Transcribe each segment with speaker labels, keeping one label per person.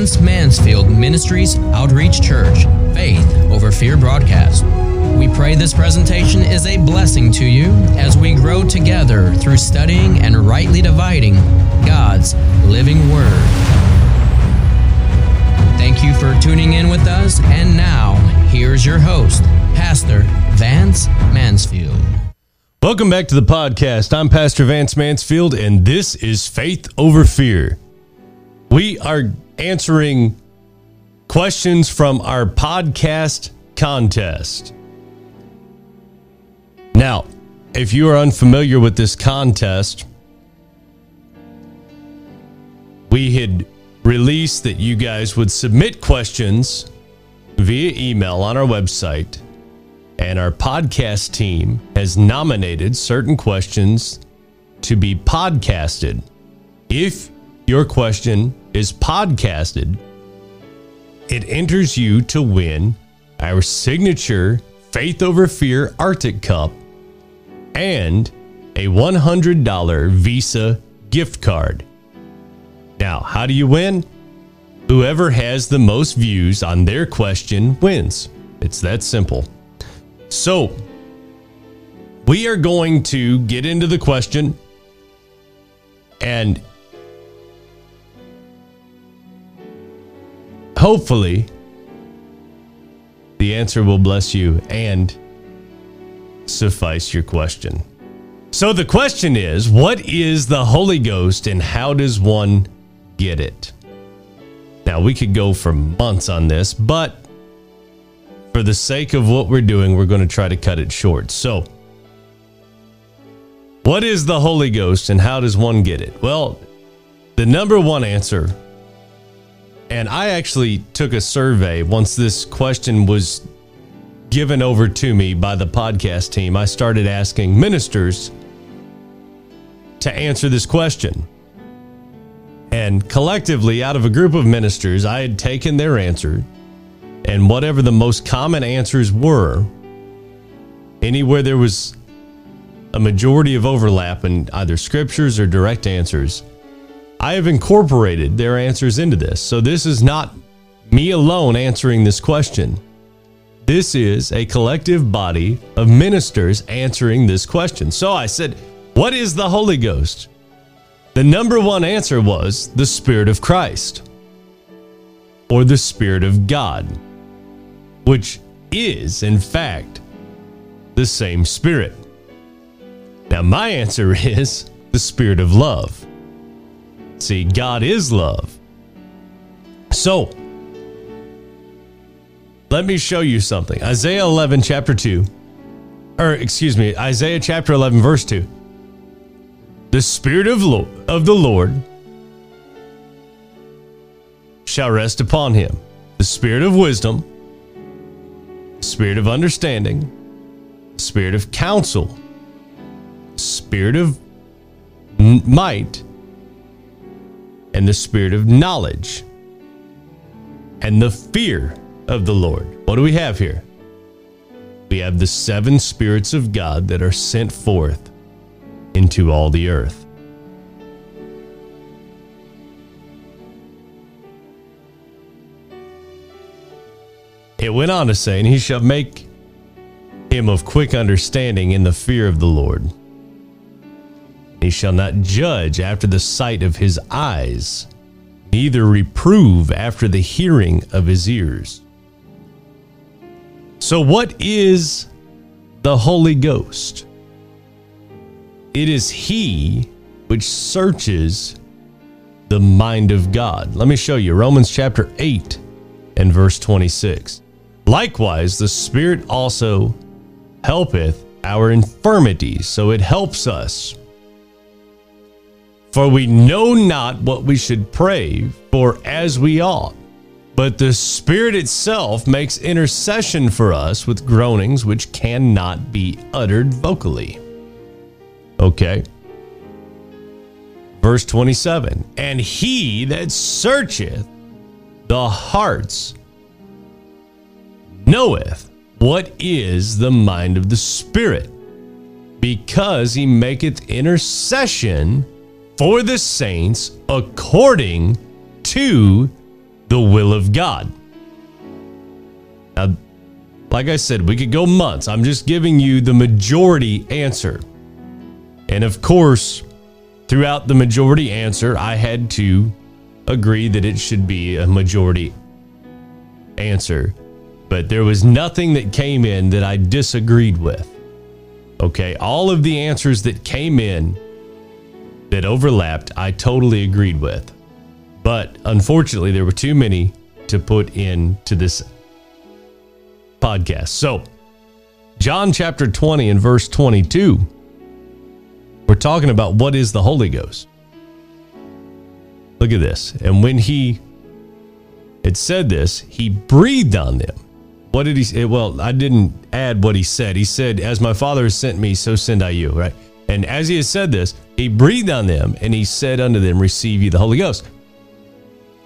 Speaker 1: Vance Mansfield Ministries Outreach Church Faith Over Fear broadcast. We pray this presentation is a blessing to you as we grow together through studying and rightly dividing God's living Word. Thank you for tuning in with us, and now here's your host, Pastor Vance Mansfield.
Speaker 2: Welcome back to the podcast. I'm Pastor Vance Mansfield, and this is Faith Over Fear. We are answering questions from our podcast contest. Now, if you are unfamiliar with this contest, we had released that you guys would submit questions via email on our website and our podcast team has nominated certain questions to be podcasted. If your question is podcasted, it enters you to win our signature Faith Over Fear Arctic Cup and a $100 Visa gift card. Now, how do you win? Whoever has the most views on their question wins. It's that simple. So, we are going to get into the question and hopefully the answer will bless you and suffice your question. So, the question is what is the Holy Ghost and how does one get it? Now, we could go for months on this, but for the sake of what we're doing, we're going to try to cut it short. So, what is the Holy Ghost and how does one get it? Well, the number one answer, and I actually took a survey once this question was given over to me by the podcast team. I started asking ministers to answer this question. And collectively, out of a group of ministers, I had taken their answer and whatever the most common answers were, anywhere there was a majority of overlap in either scriptures or direct answers, I have incorporated their answers into this. So this is not me alone answering this question. This is a collective body of ministers answering this question. So I said, What is the Holy Ghost? The number one answer was the Spirit of Christ or the Spirit of God which is, in fact, the same Spirit. Now, my answer is the Spirit of love. See, God is love. So, let me show you something. Isaiah 11, chapter 2, or excuse me, Isaiah chapter 11, verse 2. The Spirit of, Lo- of the Lord shall rest upon him, the Spirit of wisdom spirit of understanding, spirit of counsel, spirit of might, and the spirit of knowledge, and the fear of the Lord. What do we have here? We have the seven spirits of God that are sent forth into all the earth. It went on to say, and he shall make him of quick understanding in the fear of the Lord. He shall not judge after the sight of his eyes, neither reprove after the hearing of his ears. So, what is the Holy Ghost? It is He which searches the mind of God. Let me show you Romans chapter 8 and verse 26. Likewise, the Spirit also helpeth our infirmities, so it helps us. For we know not what we should pray for as we ought, but the Spirit itself makes intercession for us with groanings which cannot be uttered vocally. Okay. Verse 27 And he that searcheth the hearts knoweth what is the mind of the Spirit, because he maketh intercession for the saints according to the will of God. Now, like I said, we could go months. I'm just giving you the majority answer. And of course, throughout the majority answer, I had to agree that it should be a majority answer. But there was nothing that came in that I disagreed with. Okay, all of the answers that came in that overlapped, I totally agreed with. But unfortunately, there were too many to put into this podcast. So, John chapter 20 and verse 22, we're talking about what is the Holy Ghost. Look at this. And when he had said this, he breathed on them. What did he say? Well, I didn't add what he said. He said, As my Father has sent me, so send I you, right? And as he has said this, he breathed on them and he said unto them, Receive ye the Holy Ghost.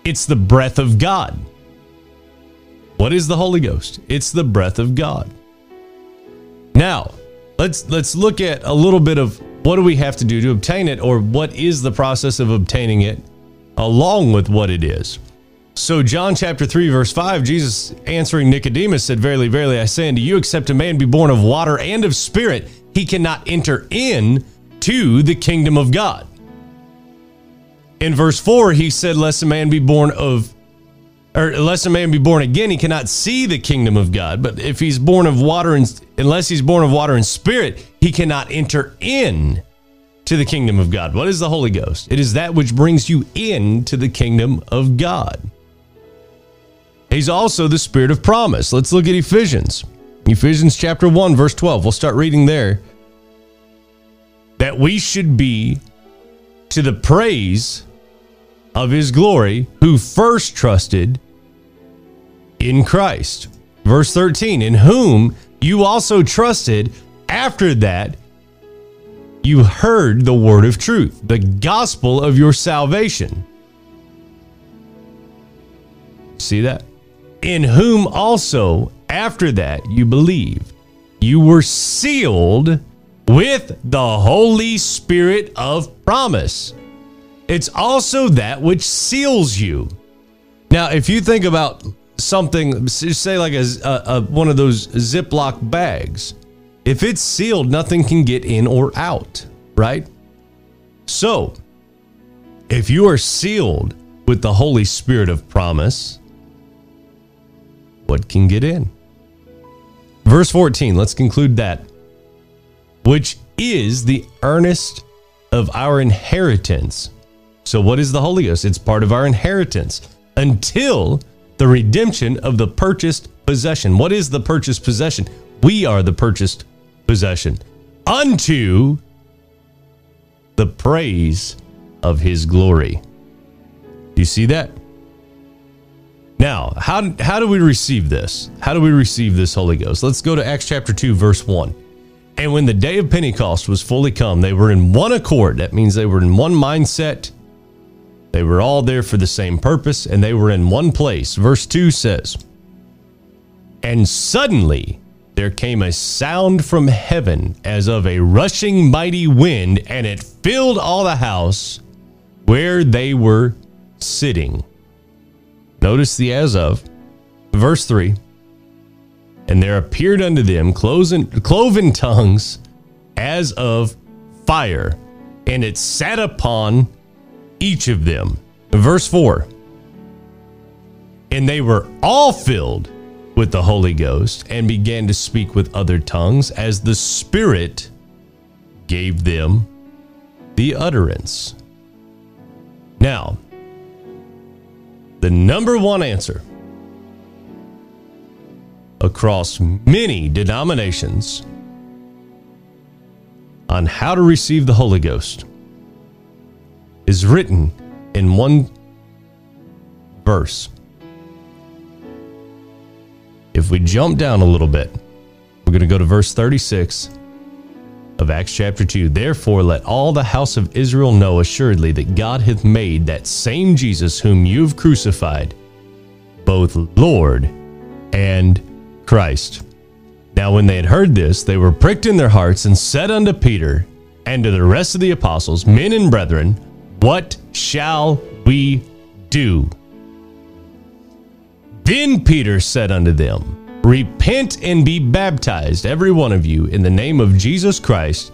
Speaker 2: It's the breath of God. What is the Holy Ghost? It's the breath of God. Now, let's let's look at a little bit of what do we have to do to obtain it or what is the process of obtaining it along with what it is. So John chapter 3 verse 5 Jesus answering Nicodemus said verily verily I say unto you except a man be born of water and of spirit he cannot enter in to the kingdom of God. In verse 4 he said lest a man be born of or unless a man be born again, he cannot see the kingdom of God. But if he's born of water and unless he's born of water and spirit, he cannot enter in to the kingdom of God. What is the Holy Ghost? It is that which brings you into the kingdom of God. He's also the spirit of promise. Let's look at Ephesians. Ephesians chapter 1 verse 12. We'll start reading there. That we should be to the praise of his glory who first trusted in Christ. Verse 13, in whom you also trusted after that you heard the word of truth, the gospel of your salvation. See that? In whom also after that you believed, you were sealed with the Holy Spirit of promise. It's also that which seals you. Now, if you think about something, say like a, a, one of those Ziploc bags, if it's sealed, nothing can get in or out, right? So, if you are sealed with the Holy Spirit of promise, what can get in? Verse 14, let's conclude that. Which is the earnest of our inheritance. So, what is the Holy Ghost? It's part of our inheritance until the redemption of the purchased possession. What is the purchased possession? We are the purchased possession unto the praise of his glory. Do you see that? Now, how, how do we receive this? How do we receive this Holy Ghost? Let's go to Acts chapter 2, verse 1. And when the day of Pentecost was fully come, they were in one accord. That means they were in one mindset. They were all there for the same purpose and they were in one place. Verse 2 says, And suddenly there came a sound from heaven as of a rushing mighty wind, and it filled all the house where they were sitting. Notice the as of. Verse 3 And there appeared unto them cloven, cloven tongues as of fire, and it sat upon each of them. Verse 4 And they were all filled with the Holy Ghost and began to speak with other tongues as the Spirit gave them the utterance. Now, the number one answer across many denominations on how to receive the Holy Ghost is written in one verse. If we jump down a little bit, we're going to go to verse 36 of Acts chapter 2. Therefore, let all the house of Israel know assuredly that God hath made that same Jesus whom you have crucified, both Lord and Christ. Now, when they had heard this, they were pricked in their hearts and said unto Peter and to the rest of the apostles, Men and brethren, what shall we do? Then Peter said unto them, Repent and be baptized, every one of you, in the name of Jesus Christ,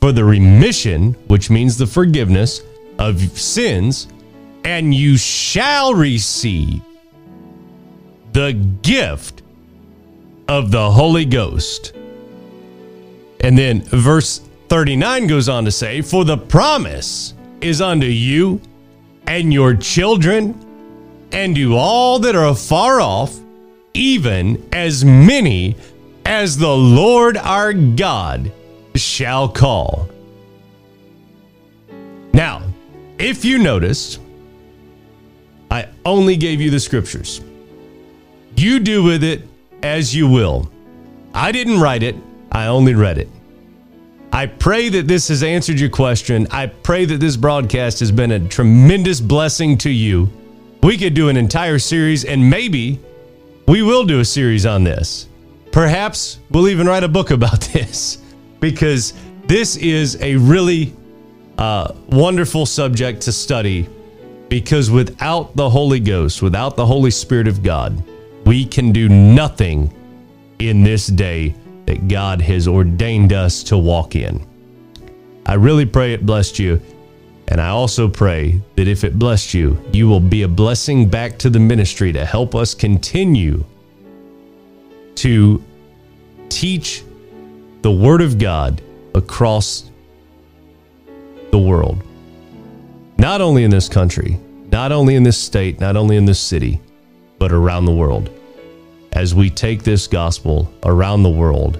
Speaker 2: for the remission, which means the forgiveness of sins, and you shall receive the gift of the Holy Ghost. And then verse 39 goes on to say, For the promise is unto you and your children and to all that are afar off, even as many as the Lord our God shall call. Now, if you noticed, I only gave you the scriptures. You do with it as you will. I didn't write it, I only read it. I pray that this has answered your question. I pray that this broadcast has been a tremendous blessing to you. We could do an entire series, and maybe we will do a series on this. Perhaps we'll even write a book about this because this is a really uh, wonderful subject to study. Because without the Holy Ghost, without the Holy Spirit of God, we can do nothing in this day that God has ordained us to walk in. I really pray it blessed you. And I also pray that if it blessed you, you will be a blessing back to the ministry to help us continue to teach the Word of God across the world. Not only in this country, not only in this state, not only in this city, but around the world. As we take this gospel around the world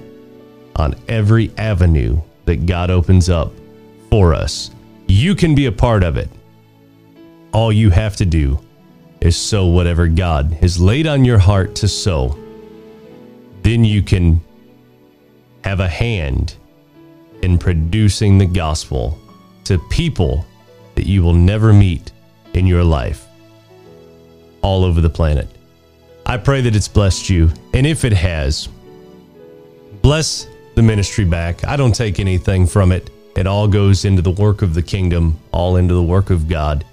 Speaker 2: on every avenue that God opens up for us you can be a part of it. All you have to do is sow whatever God has laid on your heart to sow. Then you can have a hand in producing the gospel to people that you will never meet in your life all over the planet. I pray that it's blessed you. And if it has, bless the ministry back. I don't take anything from it. It all goes into the work of the kingdom, all into the work of God.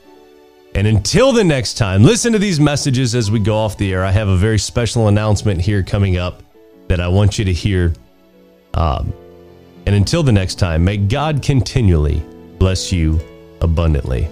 Speaker 2: And until the next time, listen to these messages as we go off the air. I have a very special announcement here coming up that I want you to hear. Um, and until the next time, may God continually bless you abundantly.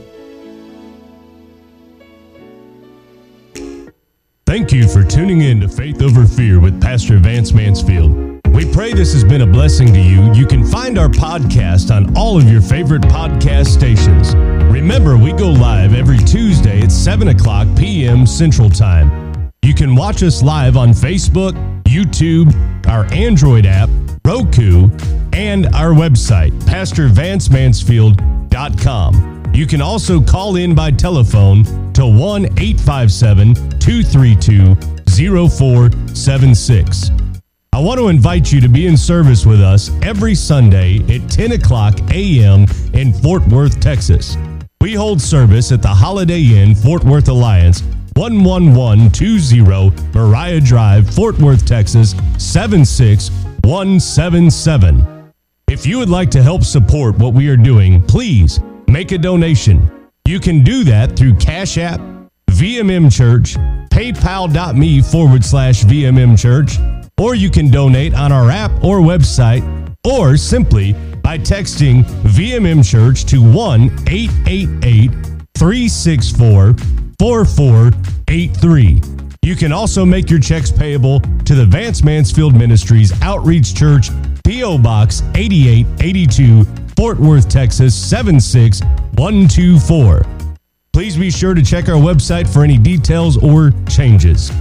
Speaker 2: Thank you for tuning in to Faith Over Fear with Pastor Vance Mansfield. We pray this has been a blessing to you. You can find our podcast on all of your favorite podcast stations. Remember, we go live every Tuesday at 7 o'clock p.m. Central Time. You can watch us live on Facebook, YouTube, our Android app, Roku, and our website, PastorVanceMansfield.com. You can also call in by telephone to 1 857 232 0476. I want to invite you to be in service with us every Sunday at 10 o'clock a.m. in Fort Worth, Texas. We hold service at the Holiday Inn Fort Worth Alliance, 11120 Mariah Drive, Fort Worth, Texas, 76177. If you would like to help support what we are doing, please make a donation. You can do that through Cash App, VMM Church, paypal.me forward slash VMM Church, or you can donate on our app or website, or simply by texting VMM Church to 1 888 364 4483. You can also make your checks payable to the Vance Mansfield Ministries Outreach Church, P.O. Box 8882, Fort Worth, Texas 76124. Please be sure to check our website for any details or changes.